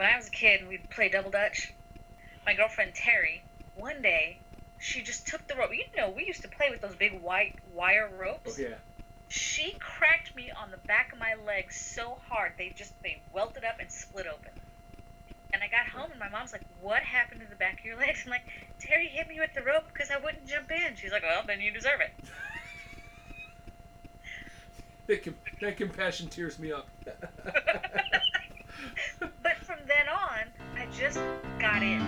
when I was a kid and we'd play double dutch, my girlfriend Terry, one day, she just took the rope. You know, we used to play with those big white wire ropes. Oh, yeah. She cracked me on the back of my leg so hard they just they welted up and split open. And I got home and my mom's like, "What happened to the back of your legs?" I'm like, "Terry hit me with the rope because I wouldn't jump in." She's like, "Well, then you deserve it." That, com- that compassion tears me up. But from then on, I just got in.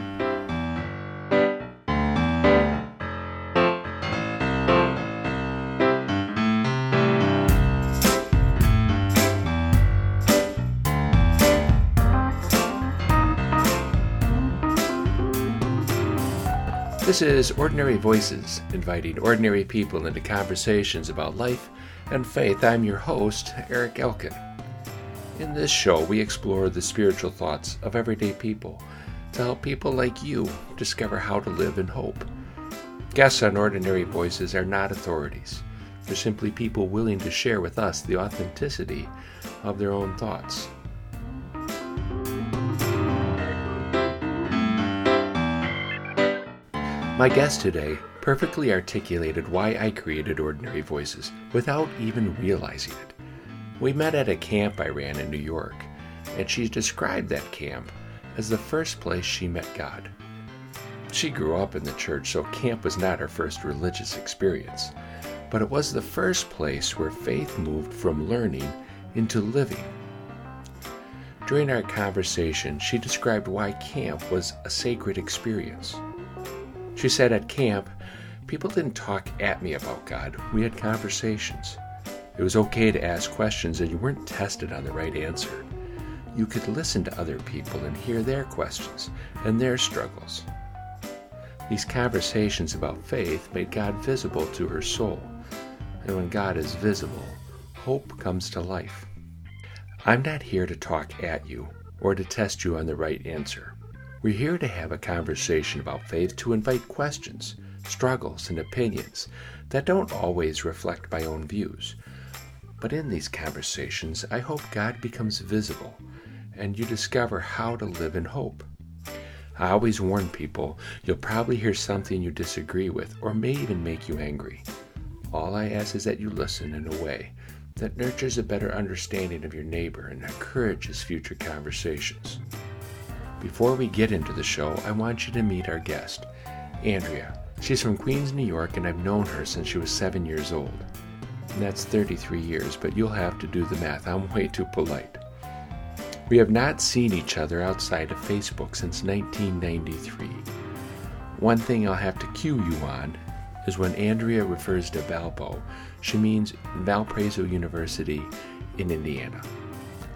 This is Ordinary Voices, inviting ordinary people into conversations about life and faith. I'm your host, Eric Elkin. In this show, we explore the spiritual thoughts of everyday people to help people like you discover how to live in hope. Guests on Ordinary Voices are not authorities. They're simply people willing to share with us the authenticity of their own thoughts. My guest today perfectly articulated why I created Ordinary Voices without even realizing it. We met at a camp I ran in New York, and she described that camp as the first place she met God. She grew up in the church, so camp was not her first religious experience, but it was the first place where faith moved from learning into living. During our conversation, she described why camp was a sacred experience. She said at camp, people didn't talk at me about God. We had conversations. It was okay to ask questions and you weren't tested on the right answer. You could listen to other people and hear their questions and their struggles. These conversations about faith made God visible to her soul. And when God is visible, hope comes to life. I'm not here to talk at you or to test you on the right answer. We're here to have a conversation about faith to invite questions, struggles, and opinions that don't always reflect my own views. But in these conversations, I hope God becomes visible and you discover how to live in hope. I always warn people you'll probably hear something you disagree with or may even make you angry. All I ask is that you listen in a way that nurtures a better understanding of your neighbor and encourages future conversations. Before we get into the show, I want you to meet our guest, Andrea. She's from Queens, New York, and I've known her since she was seven years old. And that's 33 years, but you'll have to do the math. I'm way too polite. We have not seen each other outside of Facebook since 1993. One thing I'll have to cue you on is when Andrea refers to Valpo, she means Valparaiso University in Indiana.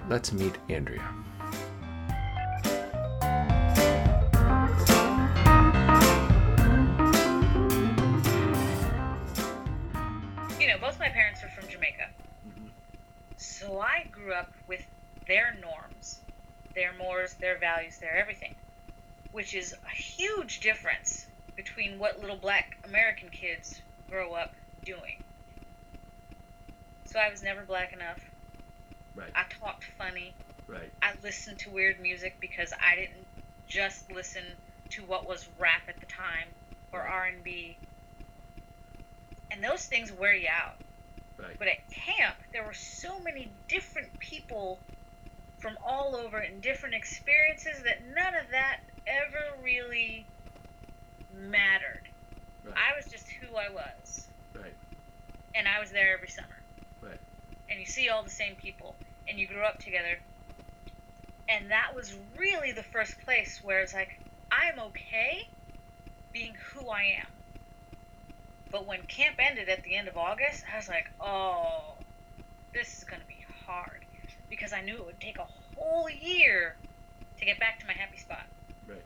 Let's meet Andrea. Up with their norms, their mores, their values, their everything, which is a huge difference between what little black American kids grow up doing. So I was never black enough. Right, I talked funny. right. I listened to weird music because I didn't just listen to what was rap at the time or R&B. And those things wear you out. Right. But at camp, there were so many different people from all over and different experiences that none of that ever really mattered. Right. I was just who I was, Right. and I was there every summer. Right. And you see all the same people, and you grew up together. And that was really the first place where it's like, I'm okay being who I am. But when camp ended at the end of August, I was like, oh, this is going to be hard. Because I knew it would take a whole year to get back to my happy spot. Right.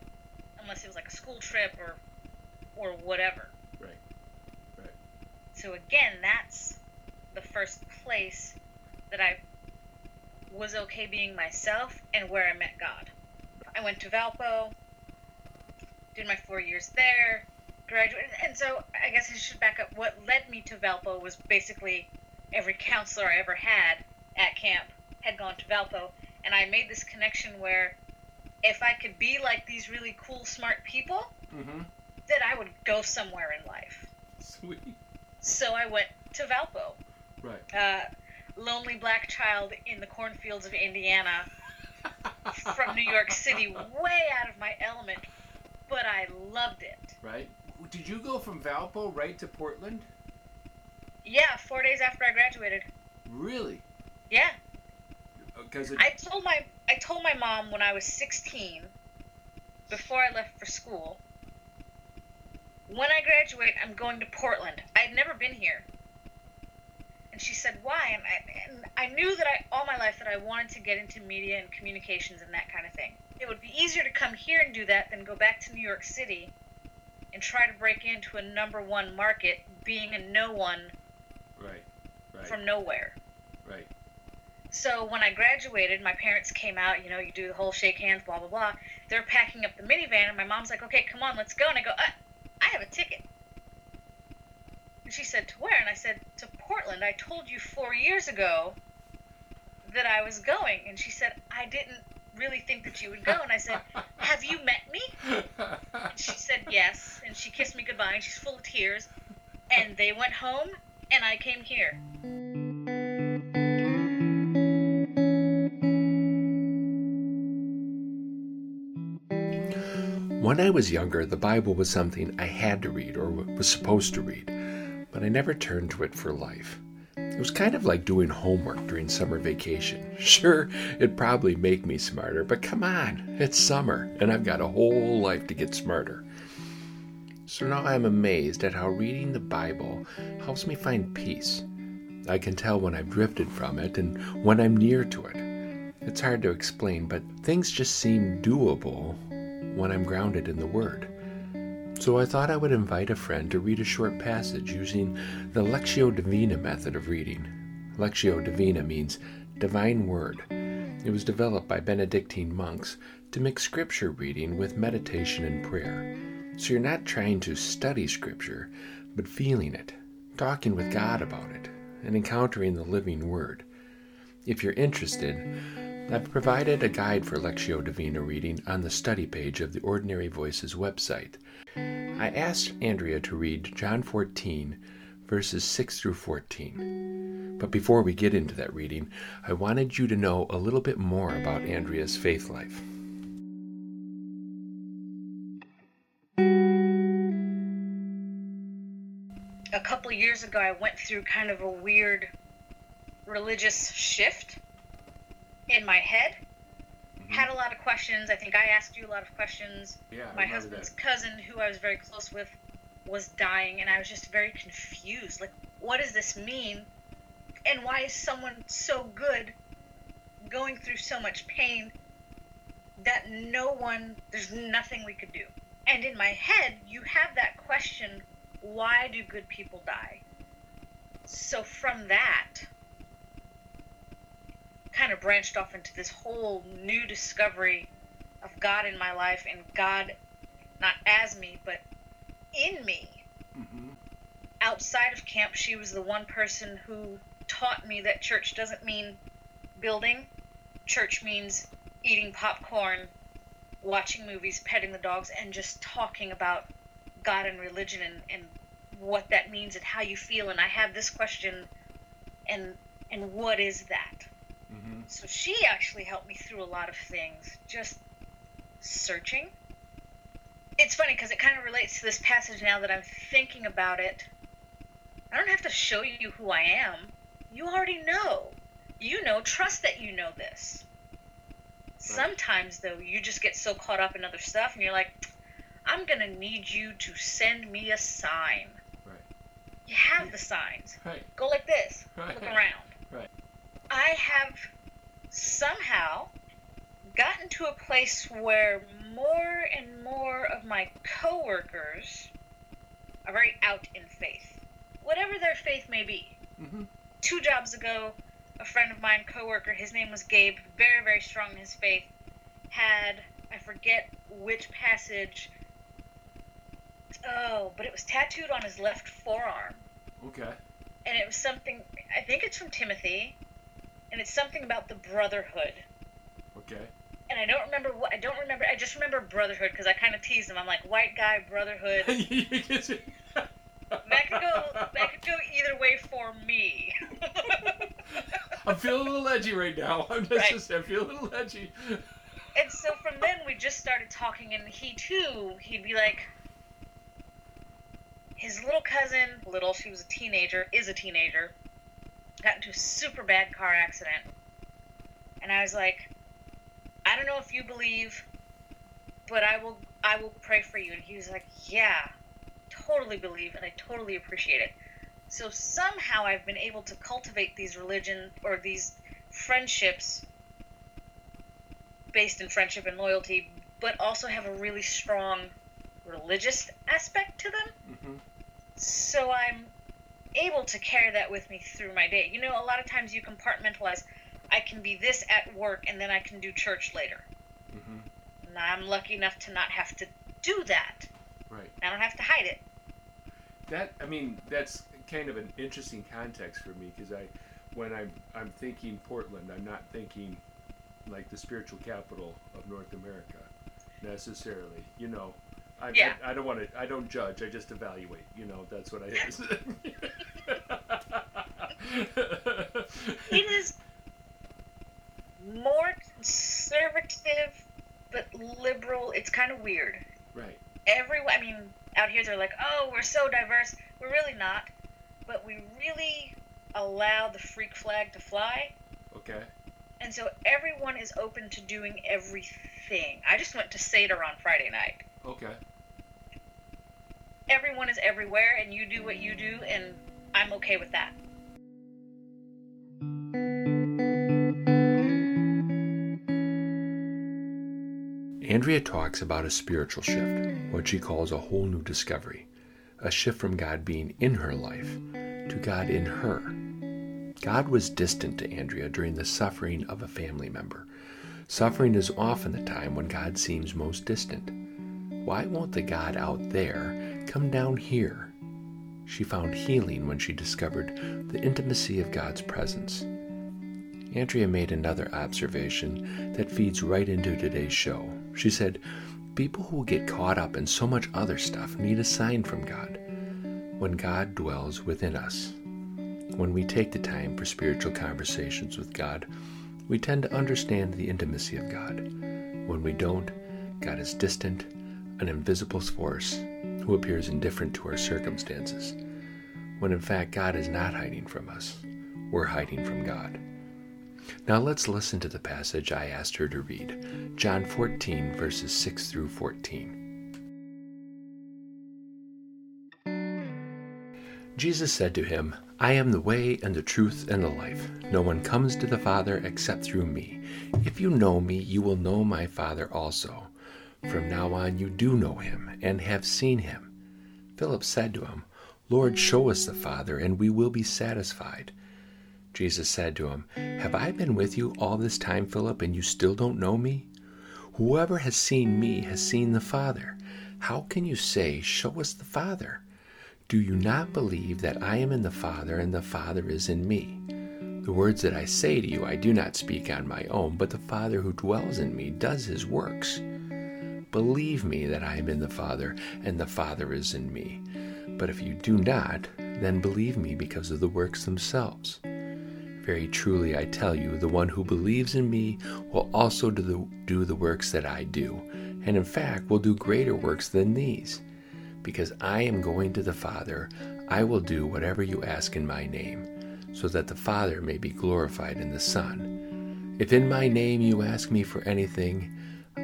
Unless it was like a school trip or, or whatever. Right. Right. So again, that's the first place that I was okay being myself and where I met God. I went to Valpo, did my four years there, and so I guess I should back up. What led me to Valpo was basically every counselor I ever had at camp had gone to Valpo, and I made this connection where if I could be like these really cool, smart people, Mm-hmm. that I would go somewhere in life. Sweet. So I went to Valpo, Right. uh, lonely black child in the cornfields of Indiana, from New York City, way out of my element, but I loved it. Right. Did you go from Valpo right to Portland? Yeah, four days after I graduated. Really? Yeah, oh, Because I told my I told my mom when I was 16, before I left for school. When I graduate, I'm going to Portland. I had never been here. And she said, "Why?" And I, and I knew that I all my life that I wanted to get into media and communications and that kind of thing. It would be easier to come here and do that than go back to New York City and try to break into a number one market, being a no one right. Right. from nowhere. right. So when I graduated, my parents came out. You know, you do the whole shake hands, blah blah blah. They're packing up the minivan, and my mom's like, "Okay, come on, let's go." And I go, uh, "I have a ticket." And she said, "To where?" And I said, "To Portland. I told you four years ago that I was going." And she said, "I didn't really think that you would go." And I said, "Have you met me?" And she said, "Yes." And she kissed me goodbye, and she's full of tears. And they went home, and I came here. When I was younger, the Bible was something I had to read or was supposed to read, but I never turned to it for life. It was kind of like doing homework during summer vacation. Sure, it'd probably make me smarter, but come on, it's summer, and I've got a whole life to get smarter. So now I'm amazed at how reading the Bible helps me find peace. I can tell when I've drifted from it and when I'm near to it. It's hard to explain, but things just seem doable when I'm grounded in the Word. So I thought I would invite a friend to read a short passage using the Lectio Divina method of reading. Lectio Divina means divine word. It was developed by Benedictine monks to mix scripture reading with meditation and prayer. So you're not trying to study scripture, but feeling it, talking with God about it, and encountering the living word. If you're interested, I've provided a guide for Lectio Divina reading on the study page of the Ordinary Voices website. I asked Andrea to read John 14, verses 6 through 14. But before we get into that reading, I wanted you to know a little bit more about Andrea's faith life. Couple years ago, I went through kind of a weird religious shift in my head. Mm-hmm. Had a lot of questions. I think I asked you a lot of questions. Yeah. My husband's that. cousin, who I was very close with, was dying, and I was just very confused. Like, what does this mean? And why is someone so good going through so much pain that no one, there's nothing we could do? And in my head, you have that question why do good people die? So from that, kind of branched off into this whole new discovery of God in my life and God not as me, but in me. Mhm. Outside of camp, she was the one person who taught me that church doesn't mean building. Church means eating popcorn, watching movies, petting the dogs, and just talking about God and religion and, and what that means and how you feel. And I have this question, and and what is that? Mhm. So she actually helped me through a lot of things, just searching. It's funny because it kind of relates to this passage now that I'm thinking about it. I don't have to show you who I am. You already know. You know, trust that you know this. Sometimes, though, you just get so caught up in other stuff and you're like, I'm going to need you to send me a sign. Right. You have the signs. Right. Go like this. Right. Look around. Right. I have somehow gotten to a place where more and more of my coworkers are very out in faith, whatever their faith may be. Mm-hmm. Two jobs ago, a friend of mine, coworker, his name was Gabe, very very strong in his faith, had I forget which passage. Oh, but it was tattooed on his left forearm Okay. and it was something I think it's from Timothy, and it's something about the brotherhood. Okay. and I don't remember what I don't remember. I just remember Brotherhood because I kind of teased him. I'm like white guy Brotherhood. that could go. That could go either way for me. I'm feeling a little edgy right now. I'm just, Right. just I feel a little edgy. and so from then we just started talking, and he too, he'd be like, his little cousin, little, she was a teenager, is a teenager, got into a super bad car accident, and I was like, I don't know if you believe, but I will, I will pray for you. And he was like, Yeah, totally believe, and I totally appreciate it. So somehow I've been able to cultivate these religion or these friendships based in friendship and loyalty, but also have a really strong religious aspect to them. hmm So I'm able to carry that with me through my day. You know, a lot of times you compartmentalize. I can be this at work, and then I can do church later. hmm And I'm lucky enough to not have to do that. Right. I don't have to hide it. That I mean, that's kind of an interesting context for me because I, when I'm I'm thinking Portland, I'm not thinking like the spiritual capital of North America necessarily. You know, I Yeah. I, I don't want to I don't judge. I just evaluate. You know, that's what I is. It is more conservative, but liberal. It's kind of weird. right. everyone i mean out here they're like oh we're so diverse we're really not but we really allow the freak flag to fly Okay. and so everyone is open to doing everything i just went to seder on friday night Okay. Everyone is everywhere and you do what you do and i'm okay with that Andrea talks about a spiritual shift, what she calls a whole new discovery, a shift from God being in her life to God in her. God was distant to Andrea during the suffering of a family member. Suffering is often the time when God seems most distant. Why won't the God out there come down here? She found healing when she discovered the intimacy of God's presence. Andrea made another observation that feeds right into today's show. She said, People who get caught up in so much other stuff need a sign from God. When God dwells within us, when we take the time for spiritual conversations with God, we tend to understand the intimacy of God. When we don't, God is distant, an invisible force who appears indifferent to our circumstances. When in fact, God is not hiding from us, we're hiding from God. Now let's listen to the passage I asked her to read John 14, verses 6 through 14. Jesus said to him, I am the way and the truth and the life. No one comes to the Father except through me. If you know me, you will know my Father also. From now on, you do know him and have seen him. Philip said to him, Lord, show us the Father, and we will be satisfied. Jesus said to him, Have I been with you all this time, Philip, and you still don't know me? Whoever has seen me has seen the Father. How can you say, Show us the Father? Do you not believe that I am in the Father and the Father is in me? The words that I say to you I do not speak on my own, but the Father who dwells in me does his works. Believe me that I am in the Father and the Father is in me. But if you do not, then believe me because of the works themselves. Very truly I tell you, the one who believes in me will also do the, do the works that I do, and in fact will do greater works than these. Because I am going to the Father, I will do whatever you ask in my name, so that the Father may be glorified in the Son. If in my name you ask me for anything,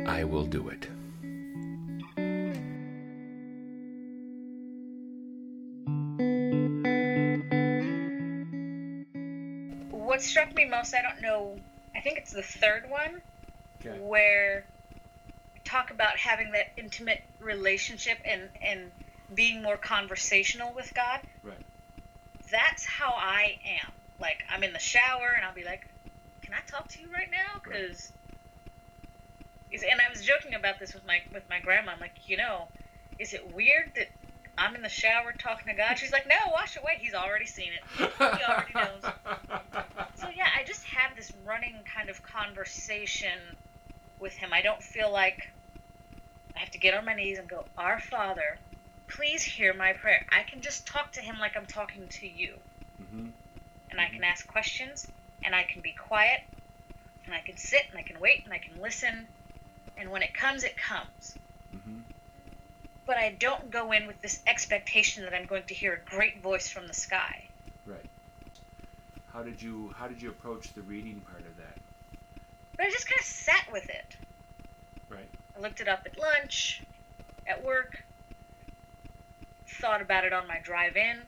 I will do it. What struck me most i don't know i think it's the third one Okay. where talk about having that intimate relationship and and being more conversational with God. Right. That's how I am. Like I'm in the shower and I'll be like, "Can I talk to you right now?" Right. Because and I was joking about this with my with my grandma. I'm like, you know, is it weird that I'm in the shower talking to God? She's like, no, wash away. He's already seen it. He already knows. I just have this running kind of conversation with him. I don't feel like I have to get on my knees and go, Our Father, please hear my prayer. I can just talk to him like I'm talking to you. Mm-hmm. And I can ask questions, and I can be quiet, and I can sit, and I can wait, and I can listen. And when it comes, it comes. Mm-hmm. But I don't go in with this expectation that I'm going to hear a great voice from the sky. How did you How did you approach the reading part of that? But I just kind of sat with it. Right. I looked it up at lunch, at work, thought about it on my drive in.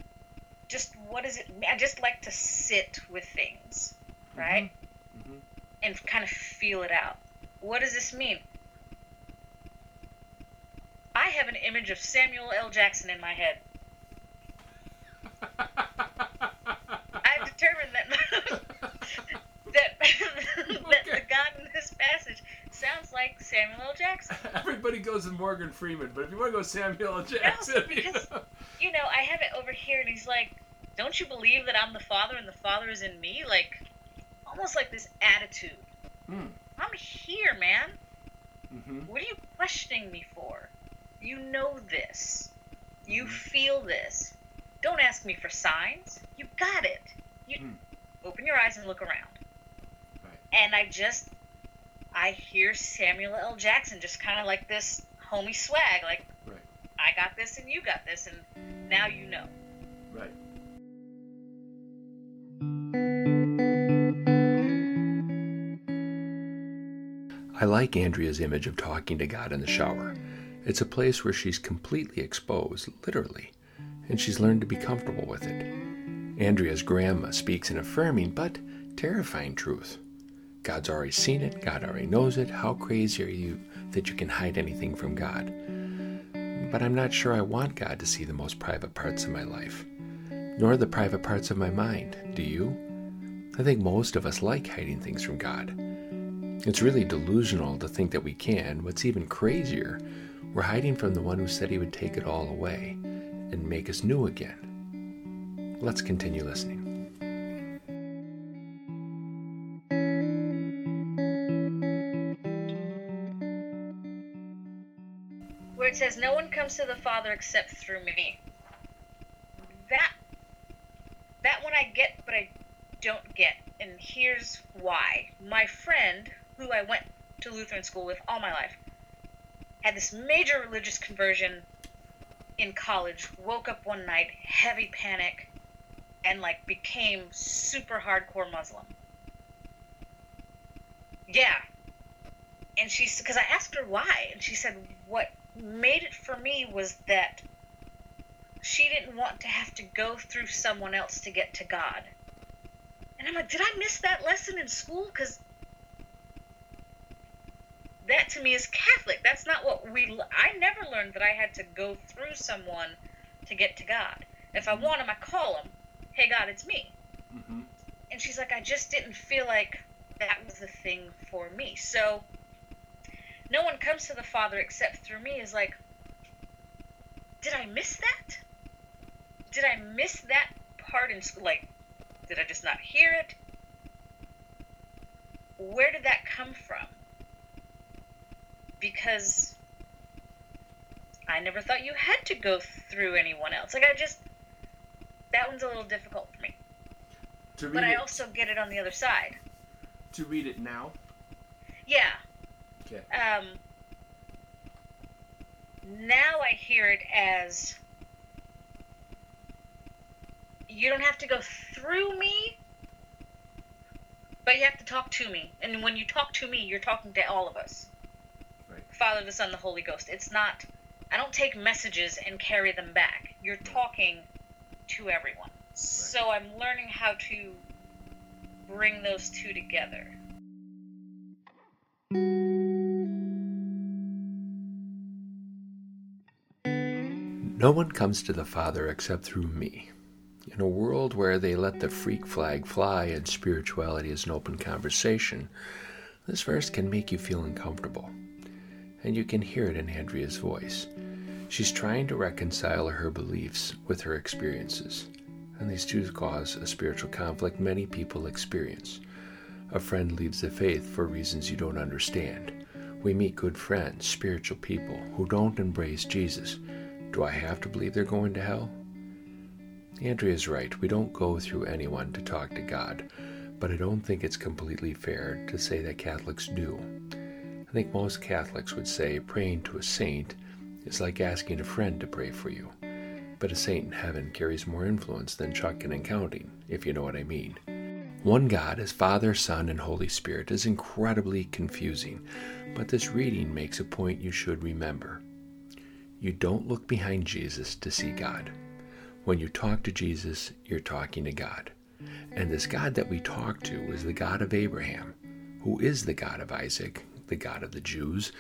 Just what does it I just like to sit with things, right? Mm-hmm. And kind of feel it out. What does this mean? I have an image of Samuel L. Jackson in my head. Determined that that, that the God in this passage sounds like Samuel L. Jackson. Everybody goes to Morgan Freeman, but if you want to go Samuel L. Jackson, you because- know. you know, I have it over here, and he's like, "Don't you believe that I'm the Father and the Father is in me?" Like, almost like this attitude. Hmm. I'm here, man. Mm-hmm. What are you questioning me for? You know this. You Mhm. feel this. Don't ask me for signs. You got it. You Hmm. open your eyes and look around. Right. And I just, I hear Samuel L. Jackson just kind of like this homie swag, like, Right. I got this and you got this, and now you know. Right. I like Andrea's image of talking to God in the shower. It's a place where she's completely exposed, literally, and she's learned to be comfortable with it. Andrea's grandma speaks an affirming but terrifying truth. God's already seen it, God already knows it. How crazy are you that you can hide anything from God? But I'm not sure I want God to see the most private parts of my life, nor the private parts of my mind. Do you? I think most of us like hiding things from God. It's really delusional to think that we can. What's even crazier, we're hiding from the one who said he would take it all away and make us new again. Let's continue listening. Where it says, "No one comes to the Father except through me." That, that one I get, but I don't get, and here's why. My friend, who I went to Lutheran school with all my life, had this major religious conversion in college. Woke up one night, heavy panic, and like became super hardcore Muslim. Yeah, and she's because I asked her why, and she said what made it for me was that she didn't want to have to go through someone else to get to God. And I'm like, did I miss that lesson in school? Because that to me is Catholic. That's not what we. I never learned that I had to go through someone to get to God. If I mm-hmm. want him, I call him. Hey, God, it's me. Mm-hmm. And she's like, I just didn't feel like that was the thing for me. So no one comes to the Father except through me is like, did I miss that? Did I miss that part in school? Like, did I just not hear it? Where did that come from? Because I never thought you had to go through anyone else. Like, I just, that one's a little difficult for me. To read But I it, also get it on the other side. to read it now. Yeah. Okay. Um, now I hear it as you don't have to go through me, but you have to talk to me. And when you talk to me, you're talking to all of us Right. Father, the Son, the Holy Ghost. It's not, I don't take messages and carry them back. You're talking to everyone. So I'm learning how to bring those two together. No one comes to the Father except through me. In a world where they let the freak flag fly and spirituality is an open conversation, this verse can make you feel uncomfortable. And you can hear it in Andrea's voice. She's trying to reconcile her beliefs with her experiences, and these two cause a spiritual conflict many people experience. A friend leaves the faith for reasons you don't understand, We meet good friends, spiritual people who don't embrace Jesus. Do I have to believe they're going to hell? Andrea's right. We don't go through anyone to talk to God, but I don't think it's completely fair to say that Catholics do. I think most Catholics would say praying to a saint is like asking a friend to pray for you. But a saint in heaven carries more influence than chucking and counting, if you know what I mean. One God as Father, Son, and Holy Spirit is incredibly confusing, but this reading makes a point you should remember. You don't look behind Jesus to see God. When you talk to Jesus, you're talking to God. And this God that we talk to is the God of Abraham, who is the God of Isaac, the God of the Jews,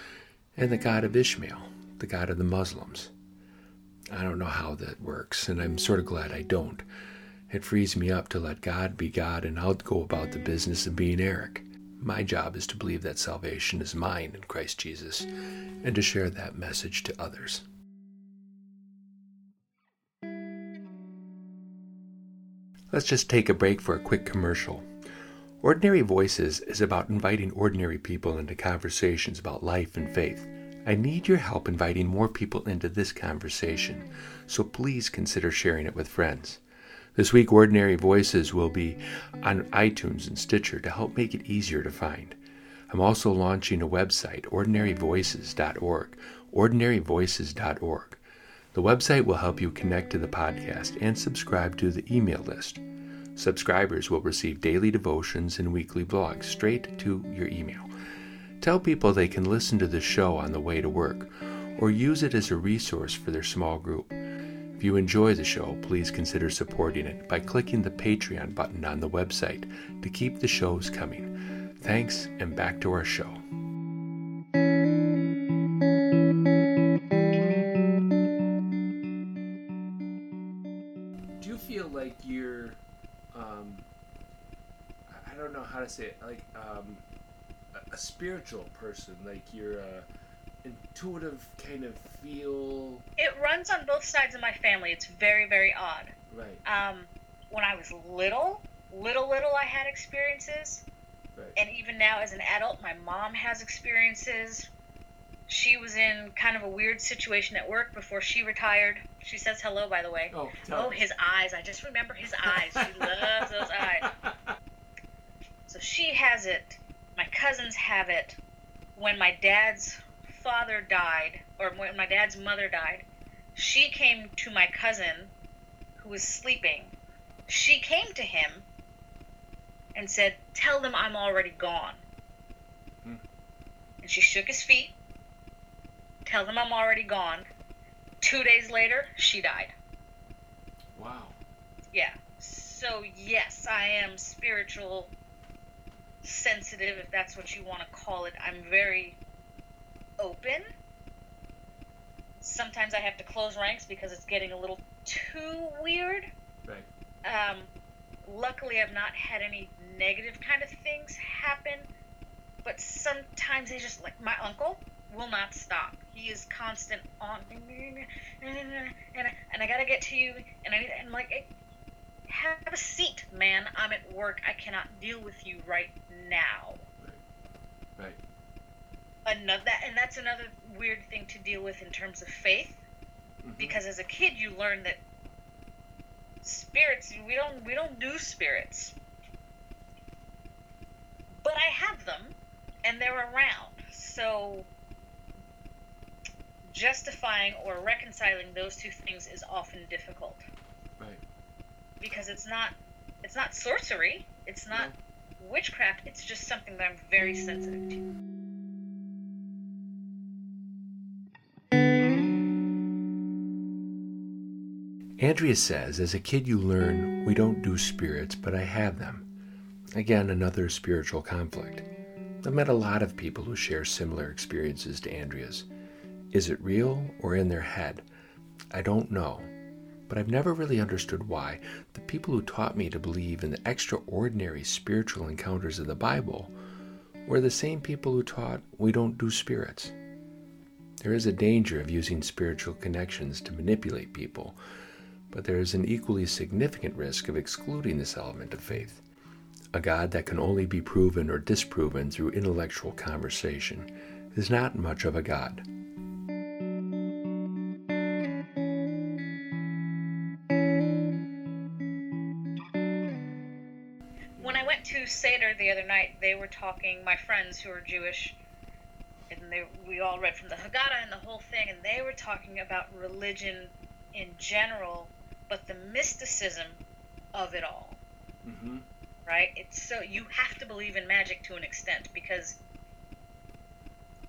and the God of Ishmael, the God of the Muslims. I don't know how that works, and I'm sort of glad I don't. It frees me up to let God be God, and I'll go about the business of being Eric. My job is to believe that salvation is mine in Christ Jesus and to share that message to others. Let's just take a break for a quick commercial. Ordinary Voices is about inviting ordinary people into conversations about life and faith. I need your help inviting more people into this conversation, so please consider sharing it with friends. This week, Ordinary Voices will be on iTunes and Stitcher to help make it easier to find. I'm also launching a website, ordinaryvoices.org. Ordinaryvoices.org. The website will help you connect to the podcast and subscribe to the email list. Subscribers will receive daily devotions and weekly blogs straight to your email. Tell people they can listen to the show on the way to work or use it as a resource for their small group. If you enjoy the show, please consider supporting it by clicking the Patreon button on the website to keep the shows coming. Thanks, and back to our show. Spiritual person, like you're a intuitive kind of feel, It runs on both sides of my family. It's very, very odd. right, Um, when I was little, little, little, I had experiences. right. And even now, as an adult, my mom has experiences. She was in kind of a weird situation at work before she retired. She says hello, by the way. Oh, Oh, his eyes. I just remember his eyes. She loves those eyes. So she has it. My cousins have it. When my dad's father died, or when my dad's mother died, she came to my cousin who was sleeping. She came to him and said, Tell them I'm already gone. Hmm. And she shook his feet. Tell them I'm already gone. Two days later, she died. Wow. Yeah. So yes, I am spiritual sensitive if that's what you want to call it. I'm very open. Sometimes I have to close ranks because it's getting a little too weird. Right. Um, luckily, I've not had any negative kind of things happen, but sometimes they just like my uncle will not stop. He is constant on, and I, and I gotta get to you, and I and I'm like, have a seat, man. I'm at work. I cannot deal with you right now. Right. Another that, and that's another weird thing to deal with in terms of faith, Mhm. because as a kid you learn that spirits we don't we don't do spirits but i have them and they're around so justifying or reconciling those two things is often difficult Right. Because it's not it's not sorcery it's not witchcraft it's just something that i'm very sensitive to Andrea says, as a kid, you learn we don't do spirits, but I have them. Again, another spiritual conflict. I've met a lot of people who share similar experiences to Andrea's. Is it real or in their head? I don't know. But I've never really understood why the people who taught me to believe in the extraordinary spiritual encounters of the Bible were the same people who taught we don't do spirits. There is a danger of using spiritual connections to manipulate people, but there is an equally significant risk of excluding this element of faith. A God that can only be proven or disproven through intellectual conversation, is not much of a god. They were talking, my friends who are Jewish, and they, we all read from the Haggadah and the whole thing, and they were talking about religion in general, but the mysticism of it all. Mm-hmm. right? It's so you have to believe in magic to an extent because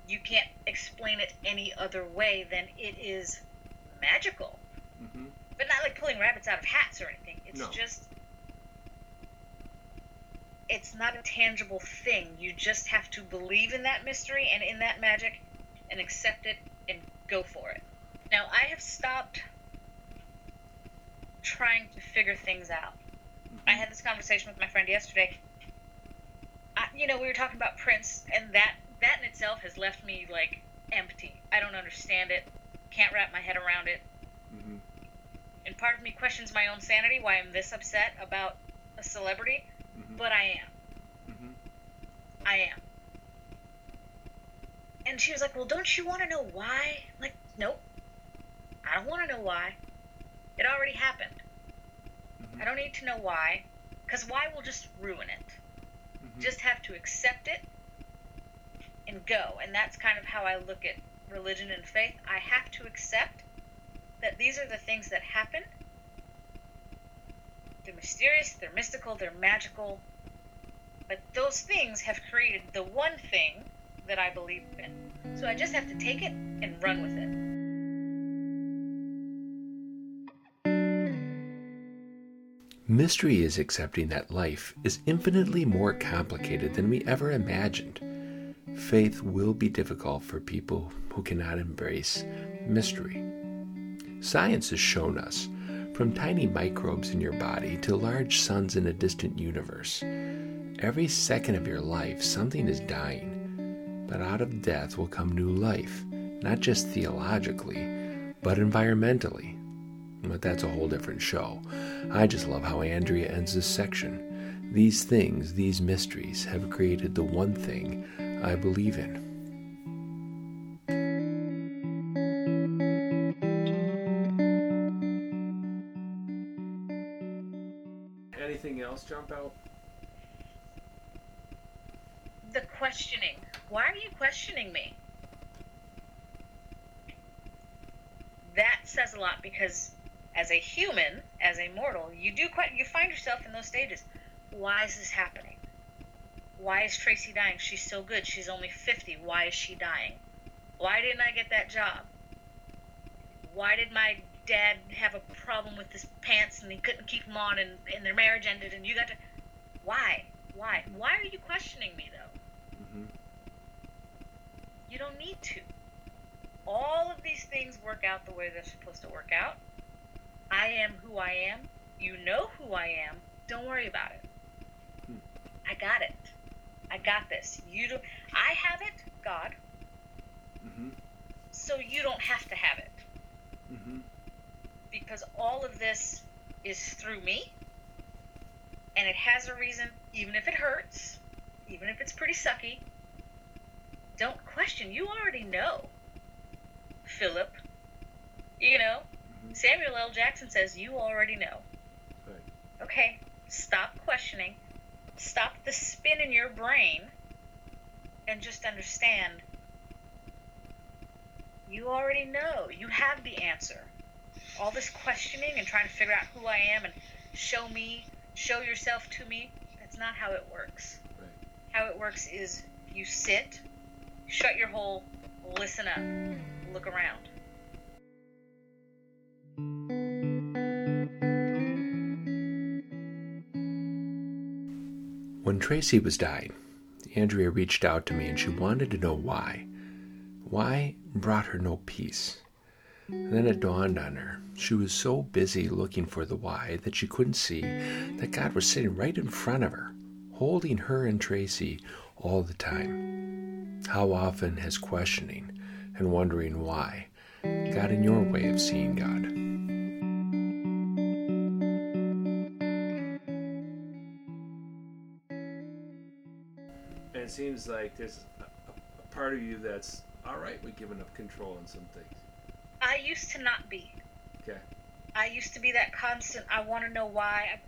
you can't explain it any other way than it is magical. Mm-hmm. But not like pulling rabbits out of hats or anything. It's No. just it's not a tangible thing. You just have to believe in that mystery and in that magic and accept it and go for it. Now, I have stopped trying to figure things out. I had this conversation with my friend yesterday. I, you know, we were talking about Prince, and that that in itself has left me like empty. I don't understand it. Can't wrap my head around it. Mm-hmm. And part of me questions my own sanity, why I'm this upset about a celebrity, Mm-hmm. but I am. Mm-hmm. I am. And she was like, Well, don't you want to know why? I'm like, nope. I don't want to know why. It already happened. Mhm. I don't need to know why, because why will just ruin it. Mhm. Just have to accept it and go. And that's kind of how I look at religion and faith. I have to accept that these are the things that happen. They're mysterious, they're mystical, they're magical. But those things have created the one thing that I believe in. So I just have to take it and run with it. Mystery is accepting that life is infinitely more complicated than we ever imagined. Faith will be difficult for people who cannot embrace mystery. Science has shown us, from tiny microbes in your body to large suns in a distant universe, every second of your life something is dying. But out of death will come new life, not just theologically, but environmentally. But that's a whole different show. I just love how Andrea ends this section. These things, these mysteries, have created the one thing I believe in. A lot because as a human, as a mortal, you do quite you find yourself in those stages. Why is this happening? Why is Tracy dying? She's so good. She's only 50. Why is she dying? Why didn't I get that job? Why did my dad have a problem with his pants and he couldn't keep them on and, and their marriage ended and you got to why? Why? Why are you questioning me though? Mm-hmm. You don't need to. All of these things work out the way they're supposed to work out. I am who I am. You know who I am. Don't worry about it. Hmm. I got it. I got this. You do. I have it, God. Mm-hmm. So you don't have to have it Mm-hmm. because all of this is through me, and it has a reason. Even if it hurts, even if it's pretty sucky, don't question. You already know, Philip. You know, Mhm. Samuel L. Jackson says you already know. Right. Okay, stop questioning. Stop the spin in your brain and just understand. You already know. You have the answer. All this questioning and trying to figure out who I am and show me, show yourself to me, that's not how it works. Right. How it works is you sit, shut your hole, listen up, look around. When Tracy was dying, Andrea reached out to me and she wanted to know why. Why brought her no peace. And then it dawned on her. She was so busy looking for the why that she couldn't see that God was sitting right in front of her, holding her and Tracy all the time. How often has questioning and wondering why got in your way of seeing God? And it seems like there's a, a part of you that's all right with giving up control on some things? I used to not be. Okay. I used to be that constant. I want to know why.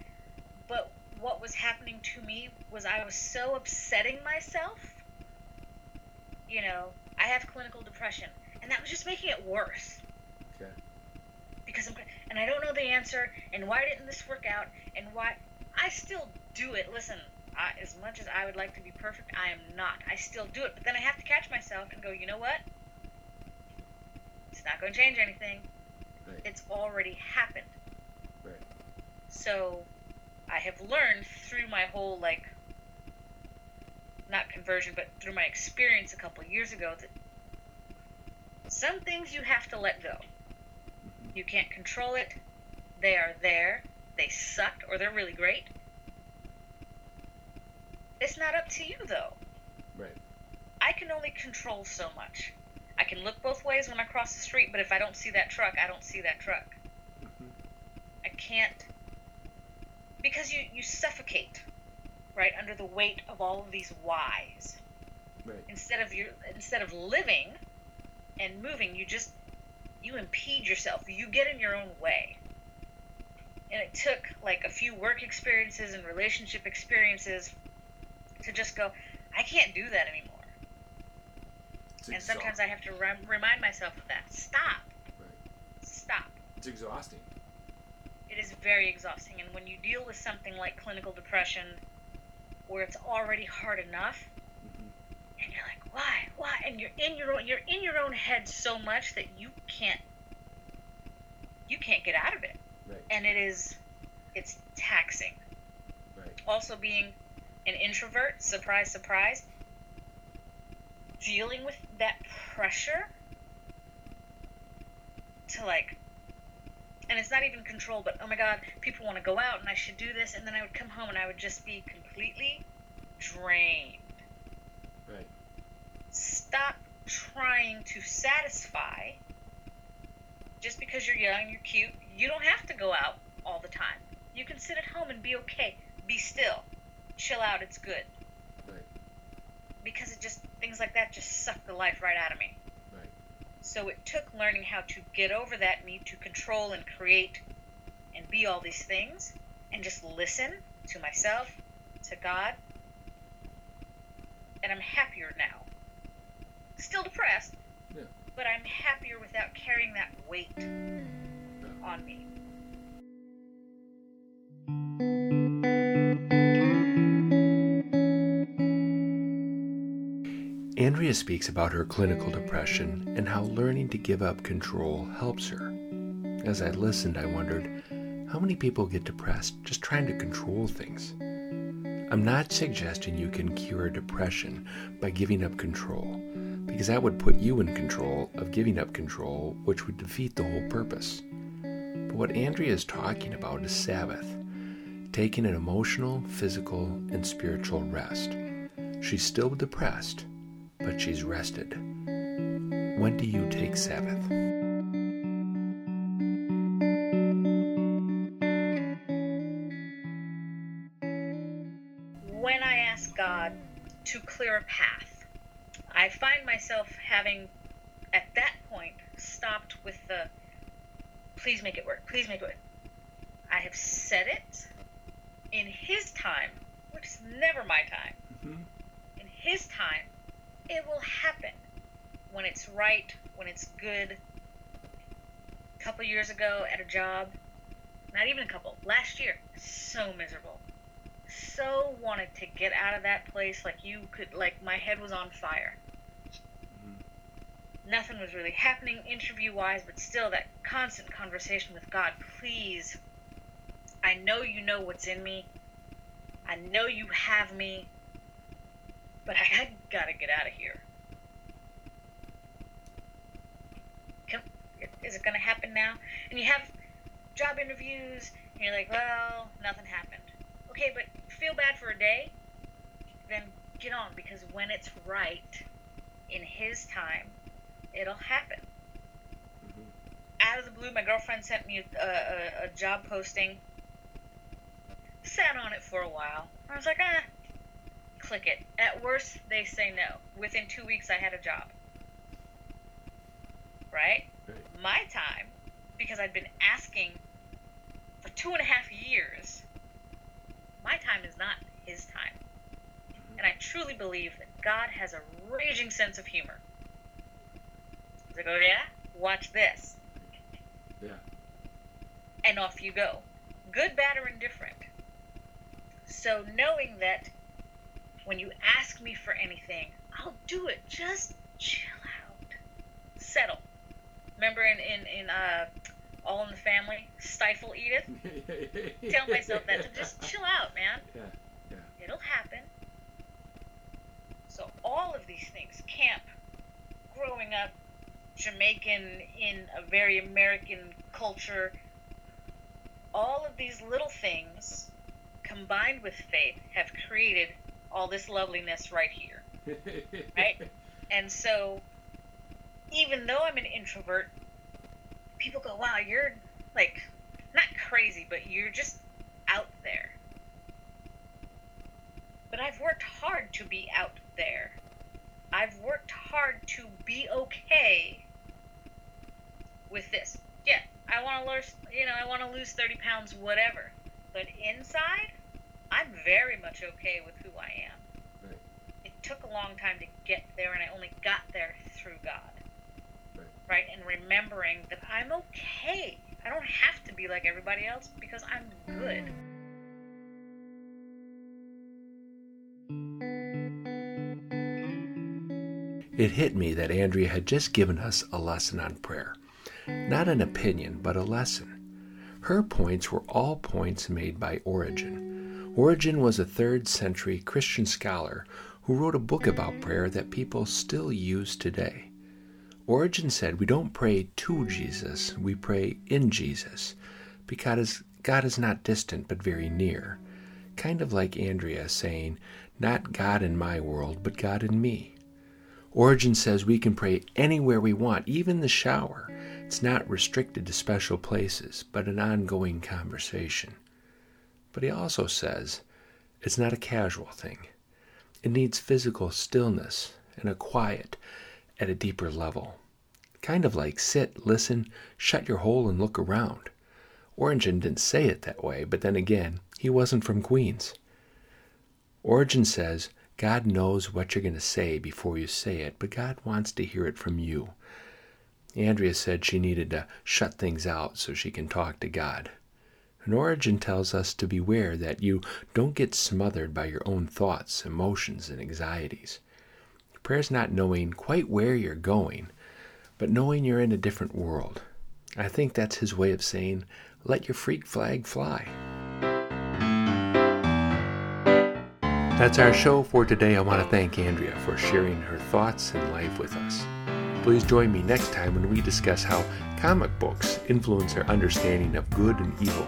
But what was happening to me was I was so upsetting myself. You know, I have clinical depression, and that was just making it worse. Okay. Because I'm, and I don't know the answer, and why didn't this work out, and why I still do it. Listen, I, as much as I would like to be perfect, I am not. I still do it, but then I have to catch myself and go, you know what? It's not going to change anything. Right. It's already happened. Right. So I have learned through my whole like not conversion, but through my experience a couple years ago that some things you have to let go. You can't control it. They are there. They suck or they're really great. It's not up to you though. Right. I can only control so much. I can look both ways when I cross the street, but if I don't see that truck, I don't see that truck. Mhm. I can't because you you suffocate right under the weight of all of these whys. Right. Instead of you instead of living and moving, you just you impede yourself. You get in your own way. And it took like a few work experiences and relationship experiences to just go, I can't do that anymore. It's and sometimes I have to rem- remind myself of that. Stop. Right. Stop. It's exhausting. It is very exhausting. And when you deal with something like clinical depression, where it's already hard enough, and you're like, why, why? And you're in your own, you're in your own head so much that you can't, you can't get out of it. Right. And it is, it's taxing. Right. Also, being an introvert, surprise, surprise, dealing with that pressure to like and it's not even control but oh my god people want to go out and i should do this and then i would come home and i would just be completely drained Right. stop trying to satisfy just because you're young you're cute you don't have to go out all the time you can sit at home and be okay be still chill out it's good Right. because it just things like that just suck the life right out of me. So it took learning how to get over that need to control and create and be all these things and just listen to myself, to God. And I'm happier now. Still depressed, Yeah. but I'm happier without carrying that weight mm. on me. Andrea speaks about her clinical depression and how learning to give up control helps her. As I listened, I wondered how many people get depressed just trying to control things. I'm not suggesting you can cure depression by giving up control, because that would put you in control of giving up control, which would defeat the whole purpose. But what Andrea is talking about is Sabbath, taking an emotional, physical, and spiritual rest. She's still depressed, but she's rested. When do you take Sabbath? Right, when it's good. A couple years ago at a job, not even a couple, last year, so miserable so wanted to get out of that place like you could like my head was on fire Mhm. nothing was really happening interview wise but still that constant conversation with god please i know you know what's in me i know you have me but I gotta get out of here Come, is it gonna happen now and you have job interviews and you're like well nothing happened okay, but feel bad for a day, then get on because when it's right in His time, it'll happen. Mhm. Out of the blue, my girlfriend sent me a, a, a job posting. Sat on it for a while. I was like, ah, click it. At worst, they say no. Within two weeks, I had a job. Right? My time, because I'd been asking for two and a half years, my time is not his time. And I truly believe that God has a raging sense of humor. He's like, oh yeah? Watch this. Yeah. And off you go. Good, bad, or indifferent. So knowing that when you ask me for anything, I'll do it. Just chill out. Settle. Remember in, in, in uh, All in the Family, Stifle Edith? Tell myself that to just chill out, man. Yeah. Yeah. It'll happen. So all of these things, camp, growing up Jamaican in a very American culture, all of these little things combined with faith have created all this loveliness right here. Right? And so even though I'm an introvert, people go, "Wow, you're like not crazy, but you're just out there." But I've worked hard to be out there. I've worked hard to be okay with this. Yeah, I want to lose, you know, I want to lose 30 pounds, whatever. But inside, I'm very much okay with who I am. Right. It took a long time to get there, and I only got there through God. Right. And remembering that I'm okay. I don't have to be like everybody else because I'm good. It hit me that Andrea had just given us a lesson on prayer. Not an opinion, but a lesson. Her points were all points made by Origen. Origen was a third century Christian scholar who wrote a book about prayer that people still use today. Origen said we don't pray to Jesus, we pray in Jesus, because God is not distant but very near. Kind of like Andrea saying, Not God in my world, but God in me. Origen says we can pray anywhere we want, even the shower. It's not restricted to special places, but an ongoing conversation. But he also says it's not a casual thing. It needs physical stillness and a quiet at a deeper level. Kind of like sit, listen, shut your hole, and look around. Origen didn't say it that way, but then again, he wasn't from Queens. Origen says God knows what you're going to say before you say it, but God wants to hear it from you. Andrea said she needed to shut things out so she can talk to God. And Origen tells us to beware that you don't get smothered by your own thoughts, emotions, and anxieties. Prayer's not knowing quite where you're going, but knowing you're in a different world. I think that's his way of saying, let your freak flag fly. That's our show for today. I want to thank Andrea for sharing her thoughts and life with us. Please join me next time when we discuss how comic books influence our understanding of good and evil.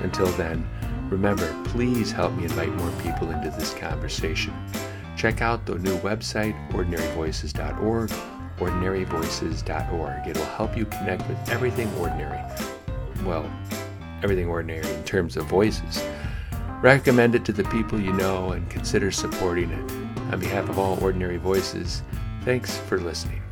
Until then, remember, please help me invite more people into this conversation. Check out the new website, ordinaryvoices.org, ordinaryvoices.org. It will help you connect with everything ordinary. Well, everything ordinary in terms of voices. Recommend it to the people you know and consider supporting it. On behalf of all Ordinary Voices, thanks for listening.